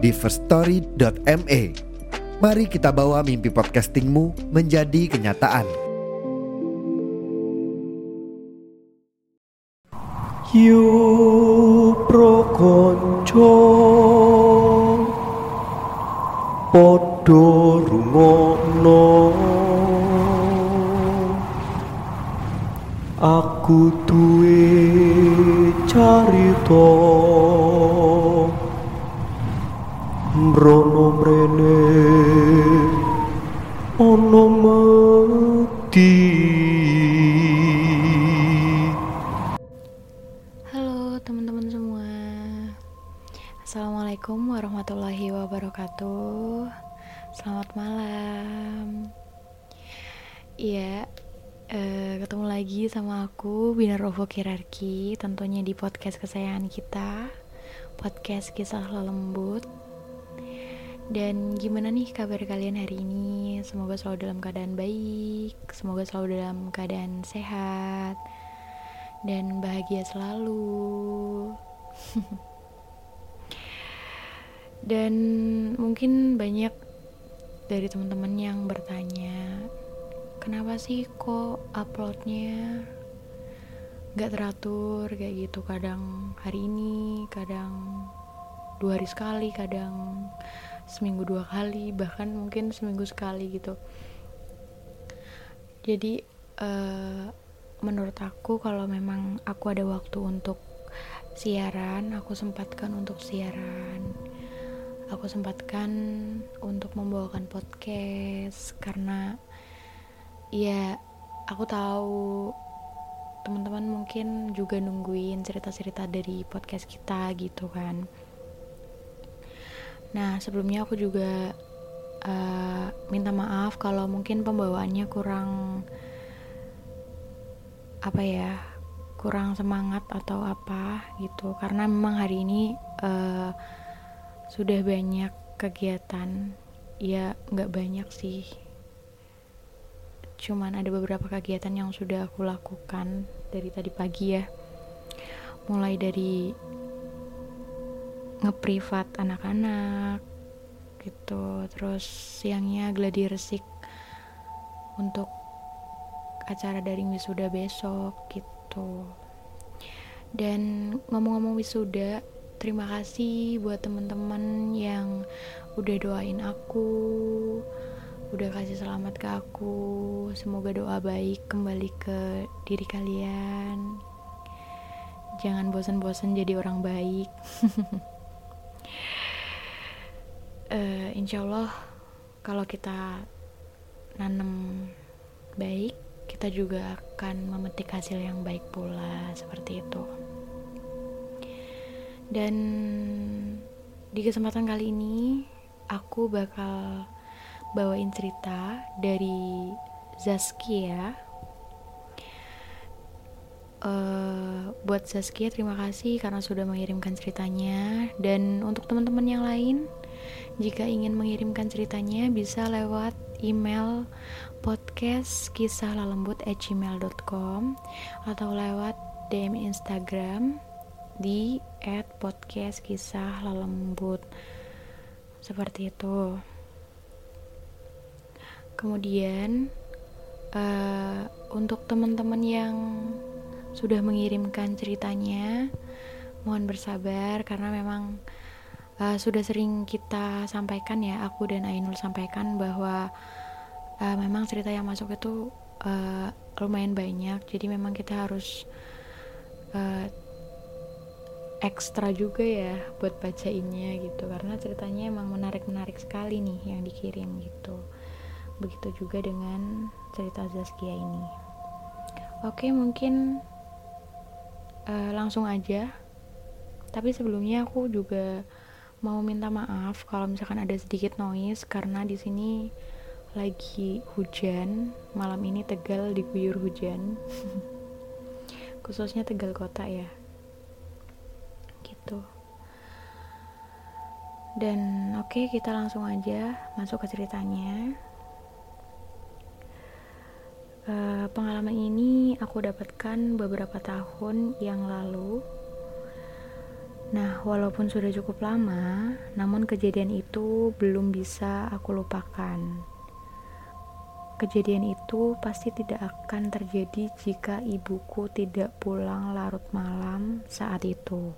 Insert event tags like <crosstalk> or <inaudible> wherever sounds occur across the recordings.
di firststory.me. Mari kita bawa mimpi podcastingmu menjadi kenyataan. Yu pro konco Podo Aku duwe Selamat malam Iya eh, Ketemu lagi sama aku Bina Rovo Kirarki Tentunya di podcast kesayangan kita Podcast kisah lembut dan gimana nih kabar kalian hari ini? Semoga selalu dalam keadaan baik, semoga selalu dalam keadaan sehat, dan bahagia selalu. <laughs> dan mungkin banyak dari teman-teman yang bertanya, kenapa sih kok uploadnya nggak teratur kayak gitu? Kadang hari ini, kadang dua hari sekali, kadang seminggu dua kali, bahkan mungkin seminggu sekali gitu. Jadi eh, menurut aku kalau memang aku ada waktu untuk siaran, aku sempatkan untuk siaran. Aku sempatkan untuk membawakan podcast karena ya aku tahu teman-teman mungkin juga nungguin cerita-cerita dari podcast kita gitu kan. Nah, sebelumnya aku juga uh, minta maaf kalau mungkin pembawaannya kurang apa ya kurang semangat atau apa gitu karena memang hari ini uh, sudah banyak kegiatan ya nggak banyak sih. Cuman ada beberapa kegiatan yang sudah aku lakukan dari tadi pagi ya. Mulai dari ngeprivat anak-anak gitu. Terus siangnya gladi resik untuk acara daring wisuda besok gitu. Dan ngomong-ngomong wisuda terima kasih buat teman-teman yang udah doain aku udah kasih selamat ke aku. Semoga doa baik kembali ke diri kalian. Jangan bosan-bosan jadi orang baik. Uh, <laughs> insya Allah kalau kita nanam baik kita juga akan memetik hasil yang baik pula seperti itu dan di kesempatan kali ini aku bakal bawain cerita dari Zaskia. Uh, buat Zaskia terima kasih karena sudah mengirimkan ceritanya. Dan untuk teman-teman yang lain jika ingin mengirimkan ceritanya bisa lewat email podcast kisah lalembut at gmail.com atau lewat DM Instagram di at podcast kisah lalembut seperti itu. Kemudian uh, untuk teman-teman yang sudah mengirimkan ceritanya mohon bersabar karena memang uh, sudah sering kita sampaikan ya aku dan Ainul sampaikan bahwa uh, memang cerita yang masuk itu uh, lumayan banyak. Jadi memang kita harus uh, ekstra juga ya buat bacainnya gitu karena ceritanya emang menarik-menarik sekali nih yang dikirim gitu begitu juga dengan cerita Zaskia ini oke mungkin uh, langsung aja tapi sebelumnya aku juga mau minta maaf kalau misalkan ada sedikit noise karena di sini lagi hujan. Malam ini Tegal diguyur hujan. <laughs> Khususnya Tegal kota ya. Gitu. Dan oke, okay, kita langsung aja masuk ke ceritanya. Uh, pengalaman ini aku dapatkan beberapa tahun yang lalu Nah, walaupun sudah cukup lama, namun kejadian itu belum bisa aku lupakan. Kejadian itu pasti tidak akan terjadi jika ibuku tidak pulang larut malam saat itu.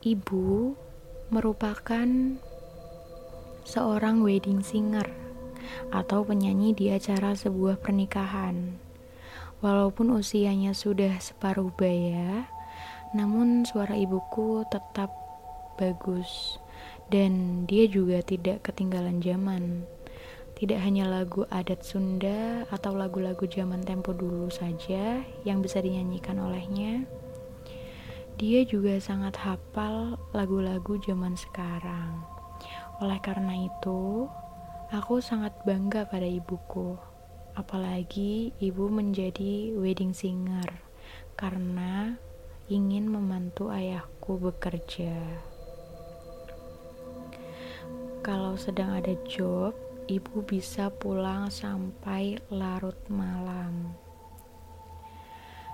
Ibu merupakan seorang wedding singer atau penyanyi di acara sebuah pernikahan. Walaupun usianya sudah separuh baya, namun suara ibuku tetap bagus dan dia juga tidak ketinggalan zaman. Tidak hanya lagu adat Sunda atau lagu-lagu zaman tempo dulu saja yang bisa dinyanyikan olehnya. Dia juga sangat hafal lagu-lagu zaman sekarang. Oleh karena itu, aku sangat bangga pada ibuku Apalagi ibu menjadi wedding singer karena ingin membantu ayahku bekerja. Kalau sedang ada job, ibu bisa pulang sampai larut malam.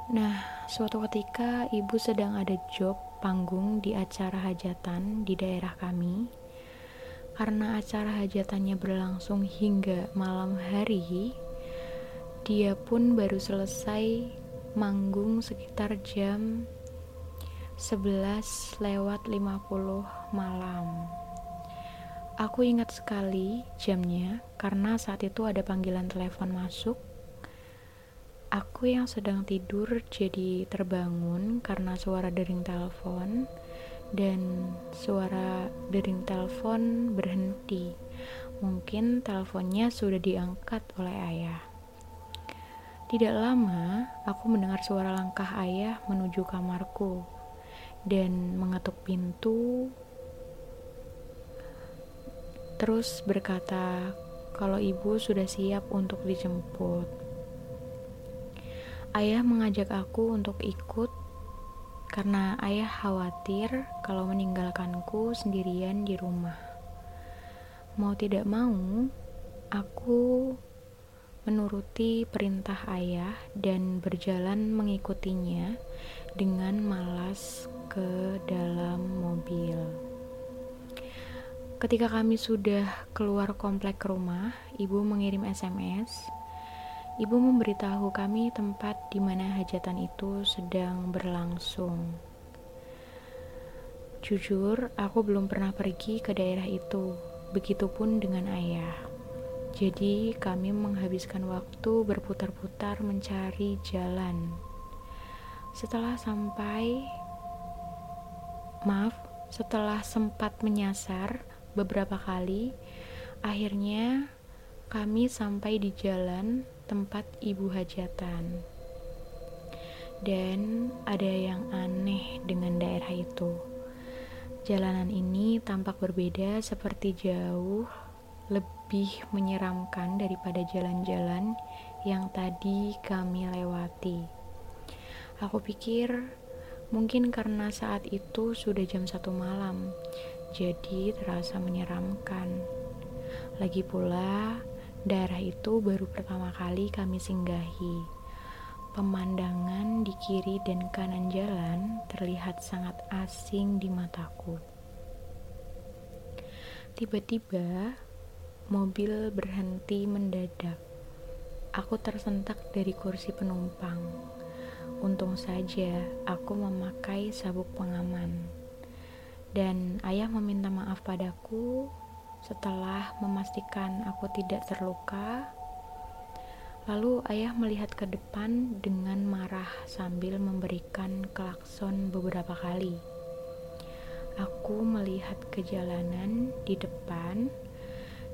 Nah, suatu ketika ibu sedang ada job panggung di acara hajatan di daerah kami. Karena acara hajatannya berlangsung hingga malam hari, dia pun baru selesai manggung sekitar jam 11 lewat 50 malam. Aku ingat sekali jamnya karena saat itu ada panggilan telepon masuk. Aku yang sedang tidur jadi terbangun karena suara dering telepon dan suara dering telepon berhenti. Mungkin teleponnya sudah diangkat oleh ayah. Tidak lama, aku mendengar suara langkah ayah menuju kamarku dan mengetuk pintu. Terus berkata kalau ibu sudah siap untuk dijemput. Ayah mengajak aku untuk ikut karena ayah khawatir kalau meninggalkanku sendirian di rumah. Mau tidak mau, aku menuruti perintah ayah dan berjalan mengikutinya dengan malas ke dalam mobil. Ketika kami sudah keluar komplek rumah, ibu mengirim SMS. Ibu memberitahu kami tempat di mana hajatan itu sedang berlangsung. Jujur, aku belum pernah pergi ke daerah itu, begitupun dengan ayah. Jadi, kami menghabiskan waktu berputar-putar mencari jalan. Setelah sampai, maaf, setelah sempat menyasar beberapa kali, akhirnya kami sampai di jalan tempat ibu hajatan. Dan ada yang aneh dengan daerah itu. Jalanan ini tampak berbeda seperti jauh lebih menyeramkan daripada jalan-jalan yang tadi kami lewati. Aku pikir mungkin karena saat itu sudah jam satu malam, jadi terasa menyeramkan. Lagi pula, daerah itu baru pertama kali kami singgahi. Pemandangan di kiri dan kanan jalan terlihat sangat asing di mataku. Tiba-tiba, Mobil berhenti mendadak. Aku tersentak dari kursi penumpang. Untung saja aku memakai sabuk pengaman. Dan ayah meminta maaf padaku setelah memastikan aku tidak terluka. Lalu ayah melihat ke depan dengan marah sambil memberikan klakson beberapa kali. Aku melihat ke jalanan di depan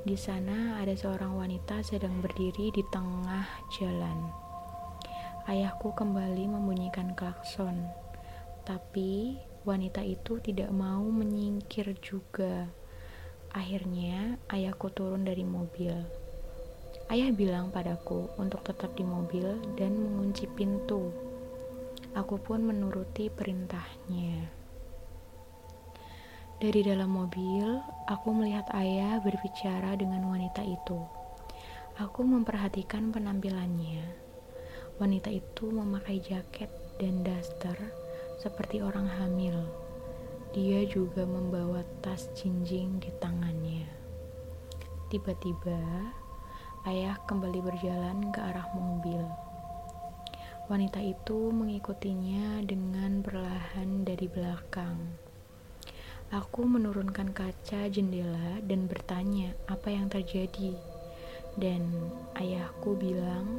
di sana ada seorang wanita sedang berdiri di tengah jalan. Ayahku kembali membunyikan klakson, tapi wanita itu tidak mau menyingkir juga. Akhirnya, ayahku turun dari mobil. Ayah bilang padaku untuk tetap di mobil dan mengunci pintu. Aku pun menuruti perintahnya. Dari dalam mobil, aku melihat ayah berbicara dengan wanita itu. Aku memperhatikan penampilannya. Wanita itu memakai jaket dan daster seperti orang hamil. Dia juga membawa tas jinjing di tangannya. Tiba-tiba, ayah kembali berjalan ke arah mobil. Wanita itu mengikutinya dengan perlahan dari belakang. Aku menurunkan kaca jendela dan bertanya apa yang terjadi. Dan ayahku bilang,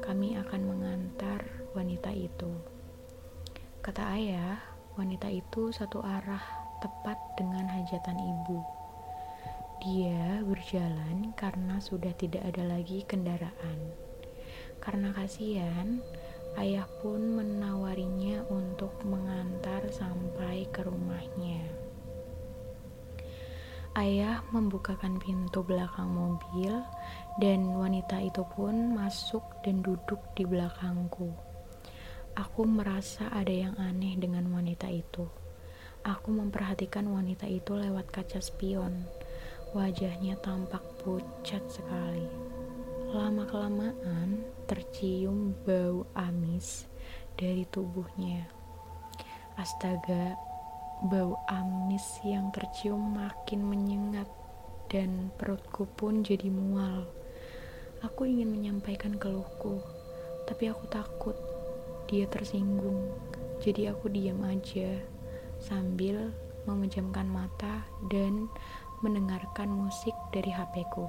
kami akan mengantar wanita itu. Kata ayah, wanita itu satu arah tepat dengan hajatan ibu. Dia berjalan karena sudah tidak ada lagi kendaraan. Karena kasihan, ayah pun menawarinya untuk mengantar sampai ke rumahnya. Ayah membukakan pintu belakang mobil, dan wanita itu pun masuk dan duduk di belakangku. Aku merasa ada yang aneh dengan wanita itu. Aku memperhatikan wanita itu lewat kaca spion. Wajahnya tampak pucat sekali. Lama-kelamaan tercium bau amis dari tubuhnya. Astaga, Bau amis yang tercium makin menyengat dan perutku pun jadi mual. Aku ingin menyampaikan keluhku, tapi aku takut dia tersinggung. Jadi aku diam aja sambil memejamkan mata dan mendengarkan musik dari HP-ku.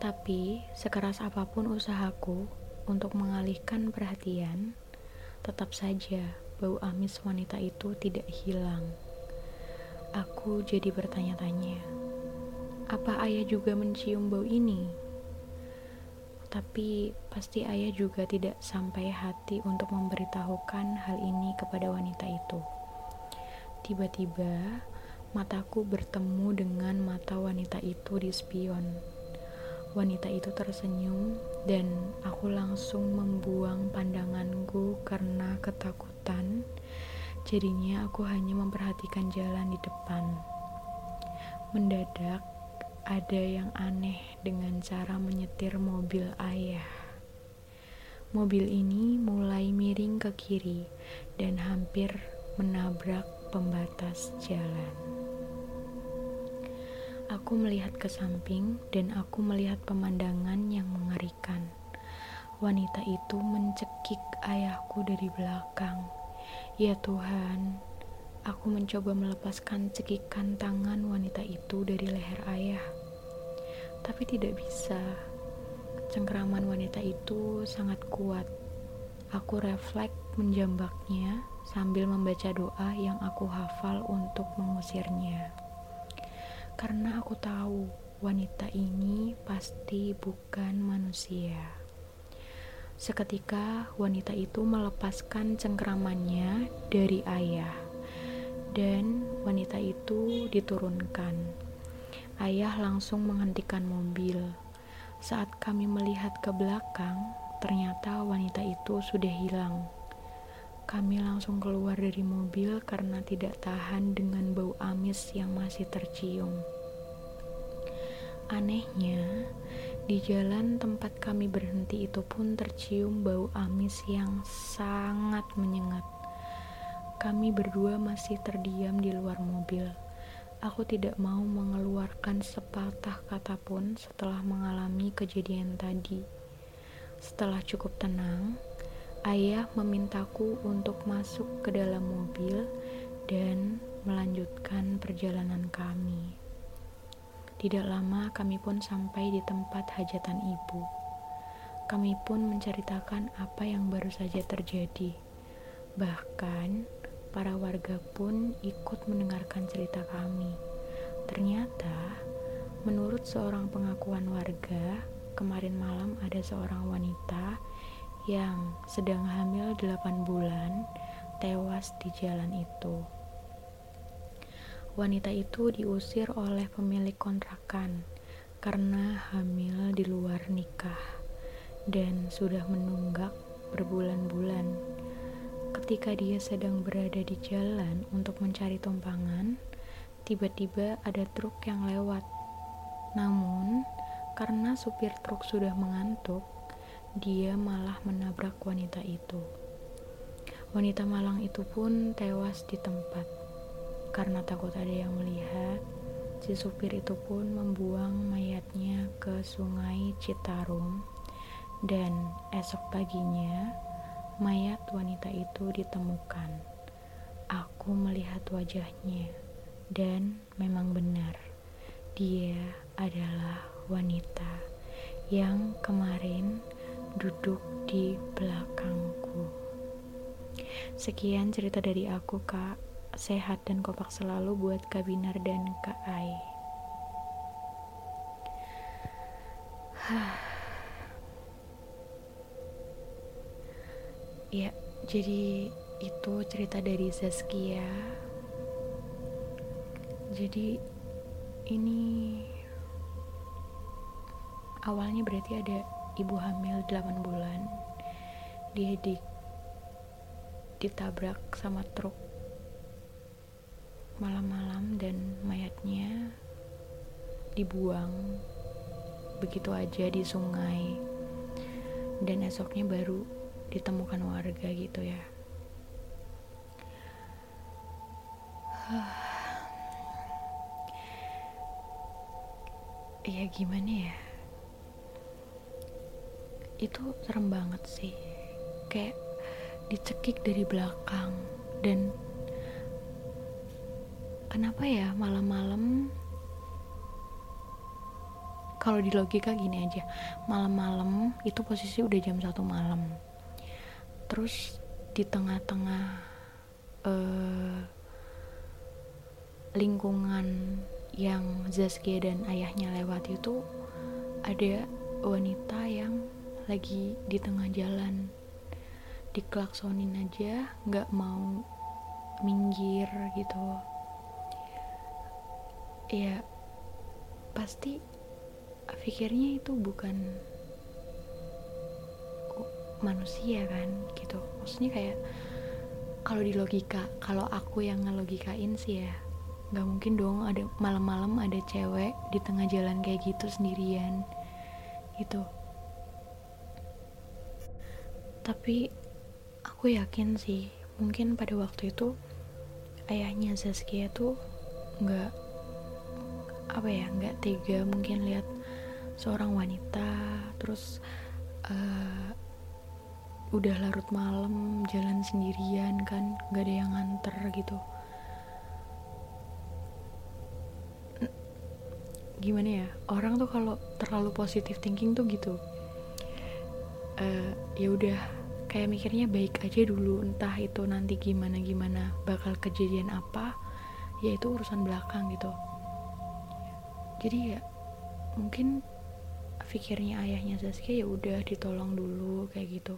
Tapi sekeras apa pun usahaku untuk mengalihkan perhatian, tetap saja bau amis wanita itu tidak hilang. Aku jadi bertanya-tanya, apa ayah juga mencium bau ini? Tapi pasti ayah juga tidak sampai hati untuk memberitahukan hal ini kepada wanita itu. Tiba-tiba, mataku bertemu dengan mata wanita itu di spion. Wanita itu tersenyum dan aku langsung membuang pandanganku karena ketakutan. Jadinya aku hanya memperhatikan jalan di depan. Mendadak ada yang aneh dengan cara menyetir mobil ayah. Mobil ini mulai miring ke kiri dan hampir menabrak pembatas jalan. Aku melihat ke samping dan aku melihat pemandangan yang mengerikan. Wanita itu mencekik ayahku dari belakang. Ya Tuhan, aku mencoba melepaskan cekikan tangan wanita itu dari leher ayah. Tapi tidak bisa. Cengkraman wanita itu sangat kuat. Aku refleks menjambaknya sambil membaca doa yang aku hafal untuk mengusirnya karena aku tahu wanita ini pasti bukan manusia. Seketika wanita itu melepaskan cengkramannya dari ayah, dan wanita itu diturunkan. Ayah langsung menghentikan mobil. Saat kami melihat ke belakang, ternyata wanita itu sudah hilang. Kami langsung keluar dari mobil karena tidak tahan dengan bau amis yang masih tercium. Anehnya, di jalan tempat kami berhenti itu pun tercium bau amis yang sangat menyengat. Kami berdua masih terdiam di luar mobil. Aku tidak mau mengeluarkan sepatah kata pun setelah mengalami kejadian tadi. Setelah cukup tenang, Ayah memintaku untuk masuk ke dalam mobil dan melanjutkan perjalanan kami. Tidak lama kami pun sampai di tempat hajatan ibu. Kami pun menceritakan apa yang baru saja terjadi. Bahkan para warga pun ikut mendengarkan cerita kami. Ternyata, menurut seorang pengakuan warga, kemarin malam ada seorang wanita yang sedang hamil 8 bulan tewas di jalan itu. Wanita itu diusir oleh pemilik kontrakan karena hamil di luar nikah dan sudah menunggak berbulan-bulan. Ketika dia sedang berada di jalan untuk mencari tumpangan, tiba-tiba ada truk yang lewat. Namun, karena supir truk sudah mengantuk, dia malah menabrak wanita itu. Wanita malang itu pun tewas di tempat. Karena takut ada yang melihat, si supir itu pun membuang mayatnya ke sungai Citarum dan esok paginya mayat wanita itu ditemukan. Aku melihat wajahnya dan memang benar dia adalah wanita yang kemarin duduk di belakangku. Sekian cerita dari aku, Kak sehat dan kompak selalu buat Kak Binar dan Kak Ai. <sighs> ya, jadi itu cerita dari Zaskia. Jadi ini awalnya berarti ada ibu hamil 8 bulan. Dia di ditabrak sama truk malam-malam dan mayatnya dibuang begitu aja di sungai dan esoknya baru ditemukan warga gitu ya. <sighs> Ya gimana ya? Itu serem banget sih. Kayak dicekik dari belakang dan kenapa ya malam-malam kalau di logika gini aja malam-malam itu posisi udah jam satu malam terus di tengah-tengah uh, lingkungan yang Zaskia dan ayahnya lewat itu ada wanita yang lagi di tengah jalan. Diklaksonin aja nggak mau minggir gitu. Ya pasti pikirnya itu bukan manusia kan gitu. Maksudnya kayak kalau di logika kalau aku yang ngelogikain sih ya nggak mungkin dong ada malam-malam ada cewek di tengah jalan kayak gitu sendirian gitu. Tapi aku yakin sih mungkin pada waktu itu ayahnya Zaskia tuh nggak apa ya nggak tega mungkin lihat seorang wanita terus uh, udah larut malam jalan sendirian kan nggak ada yang nganter gitu. Gimana ya orang tuh kalau terlalu positif thinking tuh gitu uh, ya udah kayak mikirnya baik aja dulu entah itu nanti gimana gimana bakal kejadian apa ya itu urusan belakang gitu. Jadi ya mungkin pikirnya ayahnya Zaskia ya udah ditolong dulu kayak gitu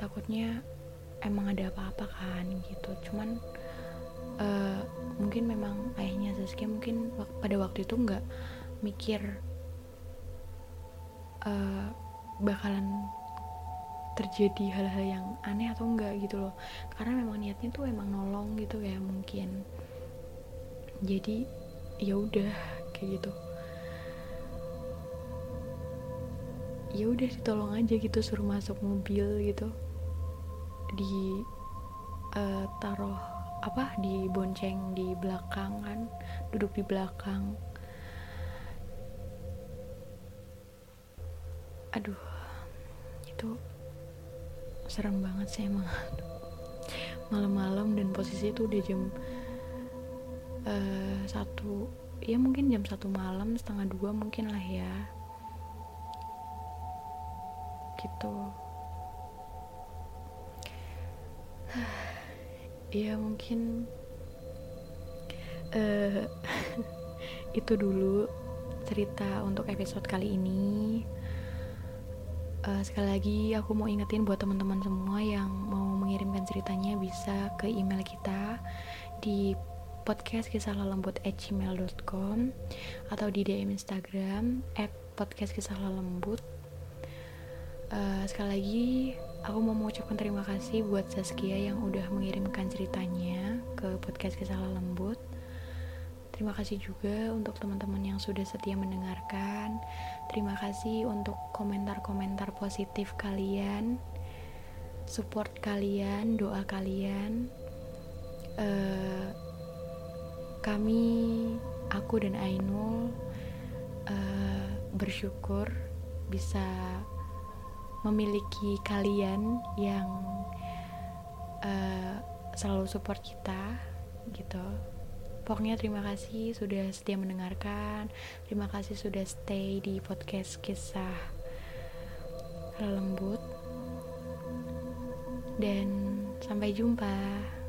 takutnya emang ada apa-apa kan gitu. Cuman uh, mungkin memang ayahnya Zaskia mungkin pada waktu itu nggak mikir uh, bakalan terjadi hal-hal yang aneh atau enggak gitu loh. Karena memang niatnya tuh emang nolong gitu ya mungkin. Jadi ya udah kayak gitu. Ya udah ditolong aja gitu suruh masuk mobil gitu di uh, taruh apa di bonceng di belakang kan duduk di belakang. Aduh itu serem banget sih emang. Malam-malam dan posisi itu udah jam uh, satu ya mungkin jam satu malam setengah dua mungkin lah ya. Gitu ya mungkin. Uh, <laughs> itu dulu cerita untuk episode kali ini. Uh, sekali lagi aku mau ingetin buat teman-teman semua yang mau mengirimkan ceritanya bisa ke email kita di podcast kisah lembut at atau di DM Instagram at podcast kisah lembut uh, sekali lagi aku mau mengucapkan terima kasih buat Saskia yang udah mengirimkan ceritanya ke podcast kisah lembut Terima kasih juga untuk teman-teman yang sudah setia mendengarkan. Terima kasih untuk komentar-komentar positif kalian, support kalian, doa kalian. Uh, kami, aku dan Ainul uh, bersyukur bisa memiliki kalian yang uh, selalu support kita, gitu. Pokoknya terima kasih sudah setia mendengarkan. Terima kasih sudah stay di podcast kisah lembut. Dan sampai jumpa.